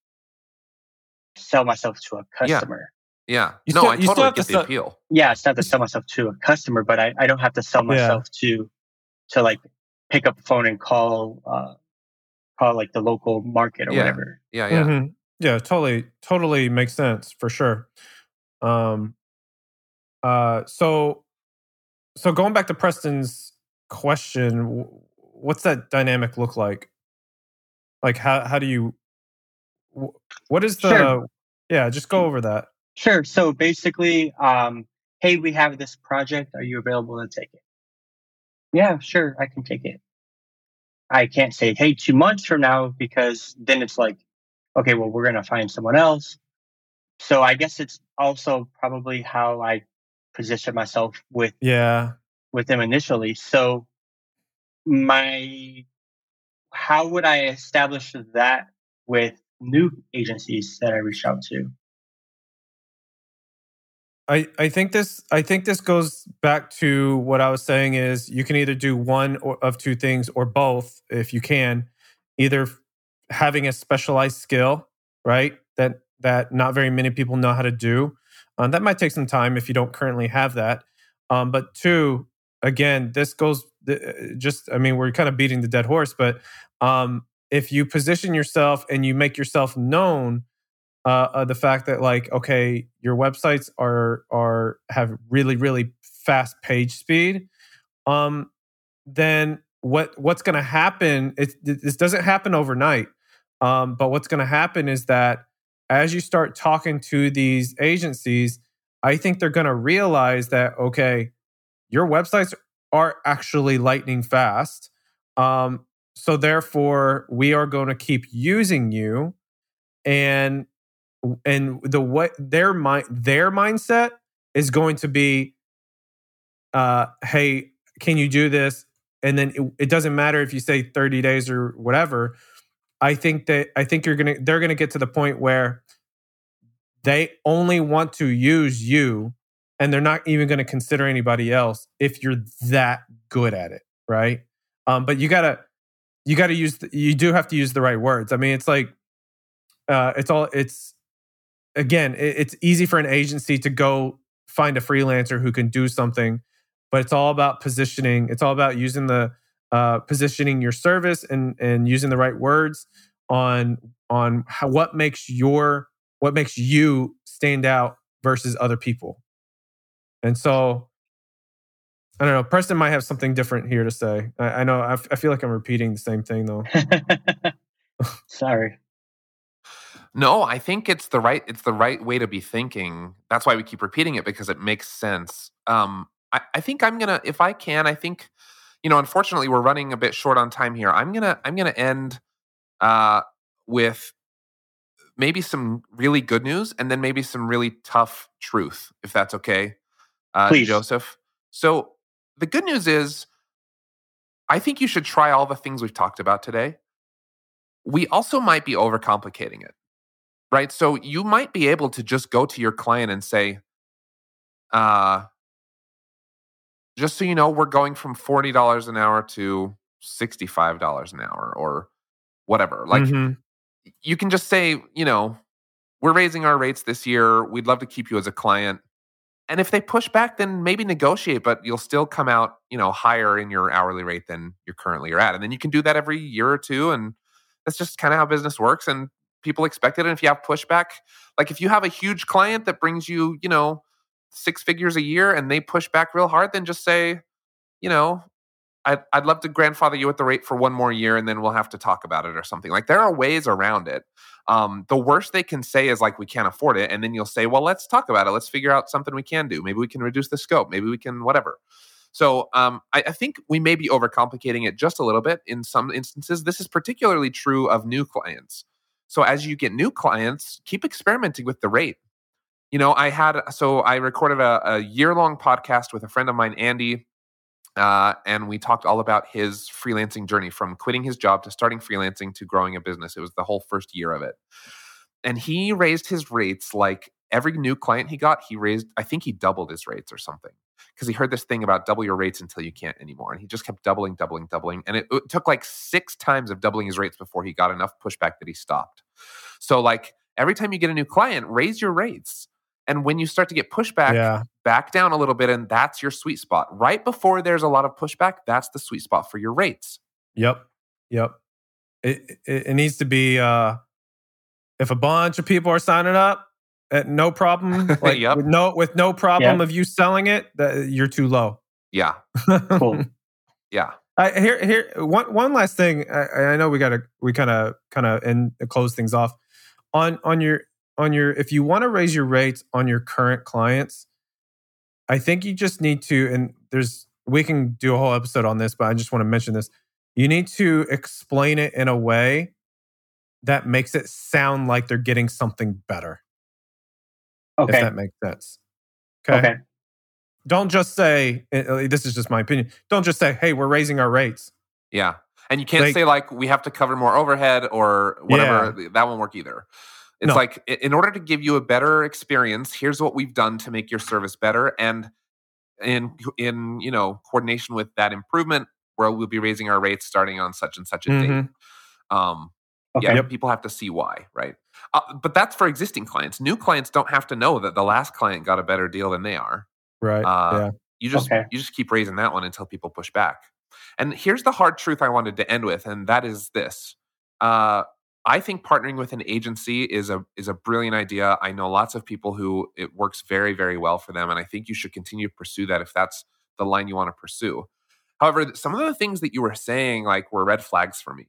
sell myself to a customer. Yeah. You no, still- I you still totally have to the sell- appeal. Yeah, it's not to sell myself to a customer, but I, I don't have to sell Yeah. myself to to like pick up the phone and call uh call like the local market or Yeah. whatever. Yeah, yeah. Mhm. Yeah, totally, totally makes sense for sure. Um, uh, so, so going back to Preston's question, what's that dynamic look like? Like, how how do you? What is the? Sure. Yeah, just go over that. Sure. So basically, um, hey, we have this project. Are you available to take it? Yeah, sure, I can take it. I can't say, hey, two months from now, because then it's like, okay, well, we're gonna find someone else. So I guess it's also probably how I position myself with Yeah, with them initially. So my how would I establish that with new agencies that I reach out to? I, I think this I think this goes back to what I was saying is you can either do one or, of two things or both if you can either having a specialized skill right that that not very many people know how to do um, that might take some time if you don't currently have that. Um, but two again this goes just I mean we're kind of beating the dead horse but um, if you position yourself and you make yourself known uh, uh, the fact that like okay your websites are are have really really fast page speed um then what what's going to happen it, this doesn't happen overnight. Um but what's going to happen is that as you start talking to these agencies i think they're going to realize that okay your websites are actually lightning fast um so therefore we are going to keep using you and and the what their mind their mindset is going to be uh hey can you do this? And then it, it doesn't matter if you say 30 days or whatever i think that i think you're gonna they're gonna get to the point where they only want to use you and they're not even to consider anybody else if you're that good at it right um but you gotta you gotta use the, you do have to use the right words i mean it's like uh it's all it's again, it, it's easy for an agency to go find a freelancer who can do something, but it's all about positioning. It's all about using the uh, positioning your service and and using the right words on on how, what makes your what makes you stand out versus other people. And so, I don't know. Preston might have something different here to say. I, I know. I, f- I feel like I'm repeating the same thing though. Sorry. No, I think it's the right it's the right way to be thinking. That's why we keep repeating it because it makes sense. Um, I, I think I'm gonna, if I can, I think, you know, unfortunately we're running a bit short on time here. I'm gonna I'm gonna end uh, with maybe some really good news and then maybe some really tough truth, if that's okay, uh, Please. Joseph. So the good news is, I think you should try all the things we've talked about today. We also might be overcomplicating it right? So you might be able to just go to your client and say, uh, just so you know, we're going from $40 an hour to $65 an hour or whatever. Like Mhm. you can just say, you know, we're raising our rates this year. We'd love to keep you as a client. And if they push back, then maybe negotiate, but you'll still come out, you know, higher in your hourly rate than you're currently are at. And then you can do that every year or two. And that's just kind of how business works. And people expect it. And if you have pushback, like if you have a huge client that brings you, you know, six figures a year and they push back real hard, then just say, you know, I'd, I'd love to grandfather you at the rate for one more year and then we'll have to talk about it or something. Like there are ways around it. Um, the worst they can say is like, we can't afford it. And then you'll say, well, let's talk about it. Let's figure out something we can do. Maybe we can reduce the scope. Maybe we can whatever. So um, I, I think we may be overcomplicating it just a little bit in some instances. This is particularly true of new clients. So as you get new clients, keep experimenting with the rate. You know, I had so I recorded a, a year long podcast with a friend of mine, Andy, uh, and we talked all about his freelancing journey from quitting his job to starting freelancing to growing a business. It was the whole first year of it. and he raised his rates like every new client he got, he raised, I think he doubled his rates or something because he heard this thing about double your rates until you can't anymore. And he just kept doubling, doubling, doubling. And it, it took like six times of doubling his rates before he got enough pushback that he stopped. So, like, every time you get a new client, raise your rates. And when you start to get pushback, Yeah. back down a little bit, and that's your sweet spot. Right before there's a lot of pushback, that's the sweet spot for your rates. Yep. Yep. It, it it needs to be uh if a bunch of people are signing up at no problem, like Yep. with no with no problem Yep. of you selling it, that you're too low. Yeah. Cool. Yeah. I, here, here, one, one last thing. I, I know we gotta, we kind of, kind of, and close things off on, on your, on your. If you want to raise your rates on your current clients, I think you just need to. And there's, we can do a whole episode on this, but I just want to mention this. You need to explain it in a way that makes it sound like they're getting something better. Okay. If that makes sense. Okay. Don't just say. uh, This is just my opinion. Don't just say, "Hey, we're raising our rates." Yeah. And you can't Like- say like we have to cover more overhead or whatever. That won't work either. It's No. like in order to give you a better experience, here's what we've done to make your service better. And in in you know coordination with that improvement, where we'll be raising our rates starting on such and such a date. Mhm. Um, Okay. yeah, Yep. people have to see why, right? Uh, but that's for existing clients. New clients don't have to know that the last client got a better deal than they are. Right. Uh, yeah. You just Okay. you just keep raising that one until people push back. And here's the hard truth I wanted to end with, and that is this: uh, I think partnering with an agency is a is a brilliant idea. I know lots of people who it works very very well for them, and I think you should continue to pursue that if that's the line you want to pursue. However, some of the things that you were saying like were red flags for me.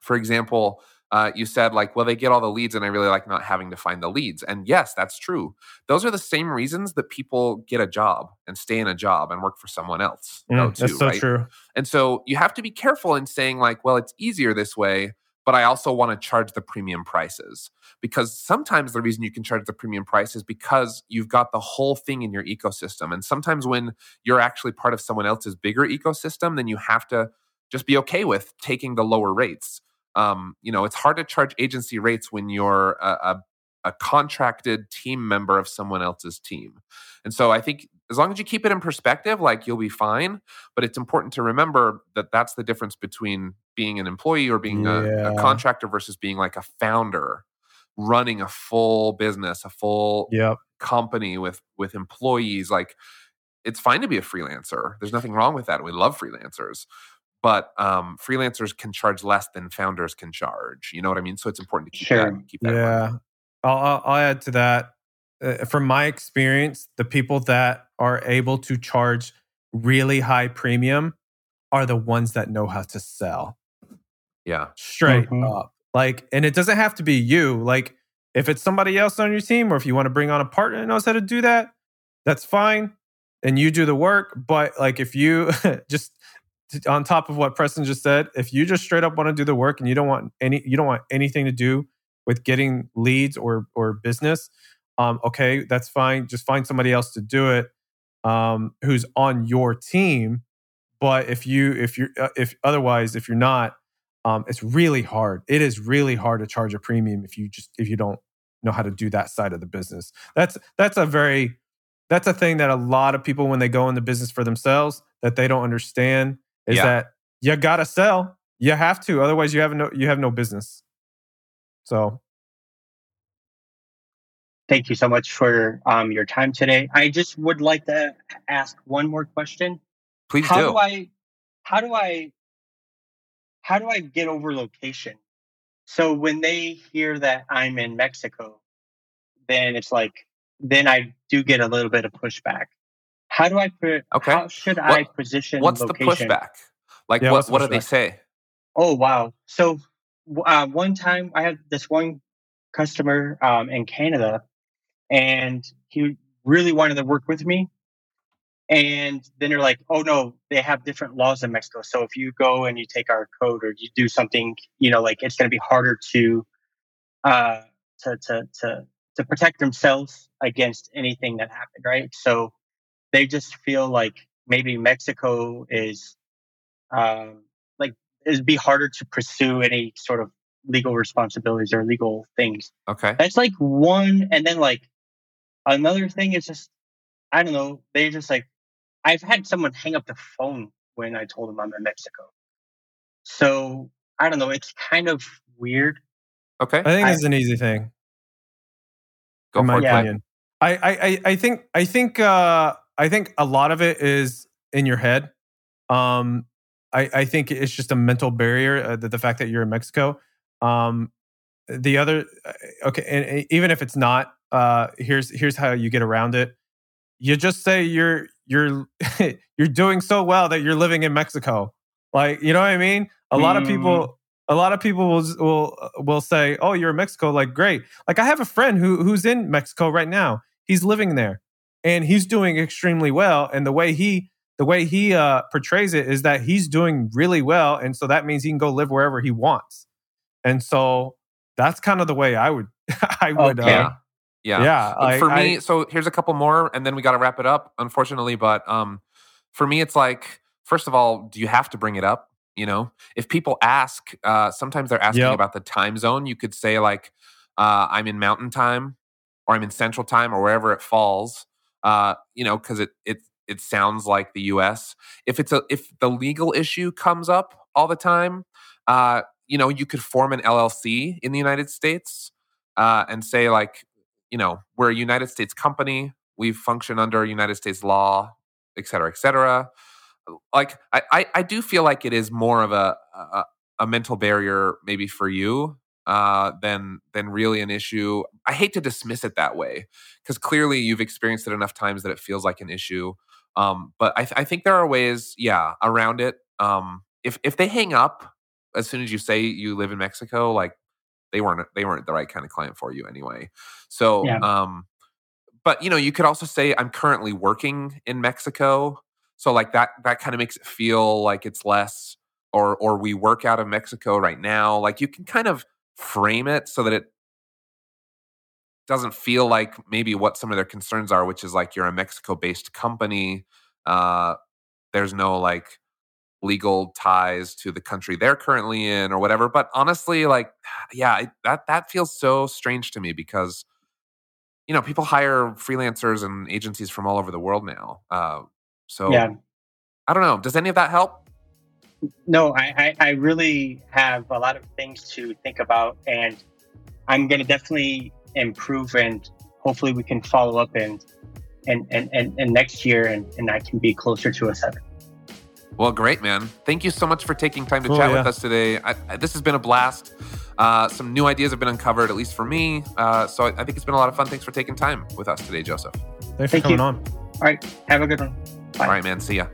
For example, uh, you said like, well, they get all the leads, and I really like not having to find the leads. And yes, that's true. Those are the same reasons that people get a job and stay in a job and work for someone else. Mm, that's too, so right? true. And so you have to be careful in saying, like, well, it's easier this way, but I also want to charge the premium prices. Because sometimes the reason you can charge the premium price is because you've got the whole thing in your ecosystem. And sometimes when you're actually part of someone else's bigger ecosystem, then you have to just be okay with taking the lower rates. Um, you know, it's hard to charge agency rates when you're a, a, a contracted team member of someone else's team. And so I think as long as you keep it in perspective, like you'll be fine. But it's important to remember that that's the difference between being an employee or being a, a contractor versus being like a founder running a full business, a full Yep. company with with employees. Like it's fine to be a freelancer. There's nothing wrong with that. We love freelancers. But um, freelancers can charge less than founders can charge. You know what I mean? So it's important to keep Sure. that keep that. Yeah. I'll, I'll add to that. Uh, from my experience, the people that are able to charge really high premium are the ones that know how to sell Yeah. straight Mhm. up. Like, and it doesn't have to be you. Like, if it's somebody else on your team, or if you want to bring on a partner that knows how to do that, that's fine. And you do the work. But like, if you just on top of what Preston just said, if you just straight up want to do the work and you don't want any, you don't want anything to do with getting leads or or business, um, okay, that's fine. Just find somebody else to do it um, who's on your team. But if you if you're uh, if otherwise if you're not, um, it's really hard. It is really hard to charge a premium if you just if you don't know how to do that side of the business. That's that's a very that's a thing that a lot of people when they go into business for themselves that they don't understand is Yeah. that you gotta sell. You have to, otherwise you have no you have no business. So Thank you so much for um, your time today. I just would like to ask one more question. Please how do. do I how do I how do I get over location? So when they hear that I'm in Mexico, then it's like then I do get a little bit of pushback. How do I put Okay. how should I position What's location? the pushback? Like Yeah, what what do they say? Oh wow! So uh, one time I had this one customer um, in Canada, and he really wanted to work with me. And then they're like, "Oh no, they have different laws in Mexico. So if you go and you take our code or you do something, you know, like it's going to be harder to, uh, to to to to protect themselves against anything that happened, right? So they just feel like maybe Mexico is, um, like it'd be harder to pursue any sort of legal responsibilities or legal things. Okay. That's like one, and then like another thing is just I don't know. They just like I've had someone hang up the phone when I told them I'm in Mexico. So I don't know. It's kind of weird. Okay. I think it's an easy thing. Go in my for it. Yeah. Opinion. I, I, I, I think I think uh, I think a lot of it is in your head. Um, I, I think it's just a mental barrier uh, that the fact that you're in Mexico. Um, the other uh, okay, and, and even if it's not, uh, here's here's how you get around it. You just say you're you're you're doing so well that you're living in Mexico. Like you know what I mean? A lot of Mm. people a lot of people will will will say, "Oh, you're in Mexico." Like, great. Like, I have a friend who who's in Mexico right now. He's living there, and he's doing extremely well. And the way he the way he uh, portrays it is that he's doing really well, and so that means he can go live wherever he wants. And so that's kind of the way I would I would Okay. uh, Yeah. Yeah. Like, for me, I- so here's a couple more, and then we got to wrap it up, unfortunately. But um, for me, it's like, first of all, do you have to bring it up? You know, if people ask, uh, sometimes they're asking Yep. about the time zone. You could say like, uh, I'm in Mountain Time, or I'm in Central Time, or wherever it falls. Uh, you know, because it it it sounds like the U.S. If it's a if the legal issue comes up all the time, uh, you know, you could form an LLC in the United States uh, and say like, you know, we're a United States company. We function under United States law, et cetera, et cetera. Like, I, I, I do feel like it is more of a, a, a mental barrier maybe for you uh, than than really an issue. I hate to dismiss it that way because clearly you've experienced it enough times that it feels like an issue. Um, but I, th- I think there are ways, yeah, around it. Um, if if they hang up as soon as you say you live in Mexico, like they weren't they weren't the right kind of client for you anyway. So, Yeah. um, but you know, you could also say I'm currently working in Mexico, so like that that kind of makes it feel like it's less, or or we work out of Mexico right now. Like you can kind of frame it so that it doesn't feel like maybe what some of their concerns are, which is like you're a Mexico based company. Uh, there's no like legal ties to the country they're currently in or whatever. But honestly, like, yeah, that that feels so strange to me because you know people hire freelancers and agencies from all over the world now. Uh, so Yeah. I don't know. Does any of that help? No, I, I, I really have a lot of things to think about, and I'm going to definitely improve, and hopefully we can follow up and and and, and, and next year, and, and I can be closer to a seven. Well, great, man. Thank you so much for taking time to Cool, chat yeah. with us today. I, I, this has been a blast. Uh, some new ideas have been uncovered, at least for me. Uh, so I, I think it's been a lot of fun. Thanks for taking time with us today, Joseph. thanks for coming you. on. All right, have a good one. Bye. All right, man. See ya.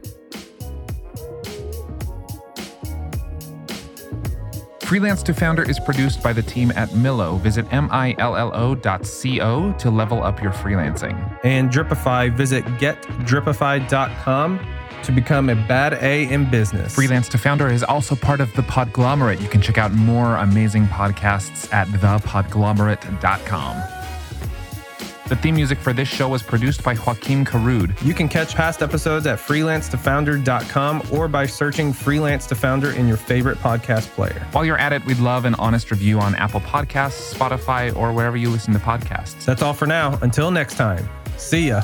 Freelance to Founder is produced by the team at Millo. Visit M-I-L-L-O dot C-O to level up your freelancing. And Dripify, visit getdripify.com to become a bad A in business. Freelance to Founder is also part of the Podglomerate. You can check out more amazing podcasts at thepodglomerate.com. The theme music for this show was produced by Joaquin Carud. You can catch past episodes at freelancetofounder.com or by searching Freelance to Founder in your favorite podcast player. While you're at it, we'd love an honest review on Apple Podcasts, Spotify, or wherever you listen to podcasts. That's all for now. Until next time, see ya.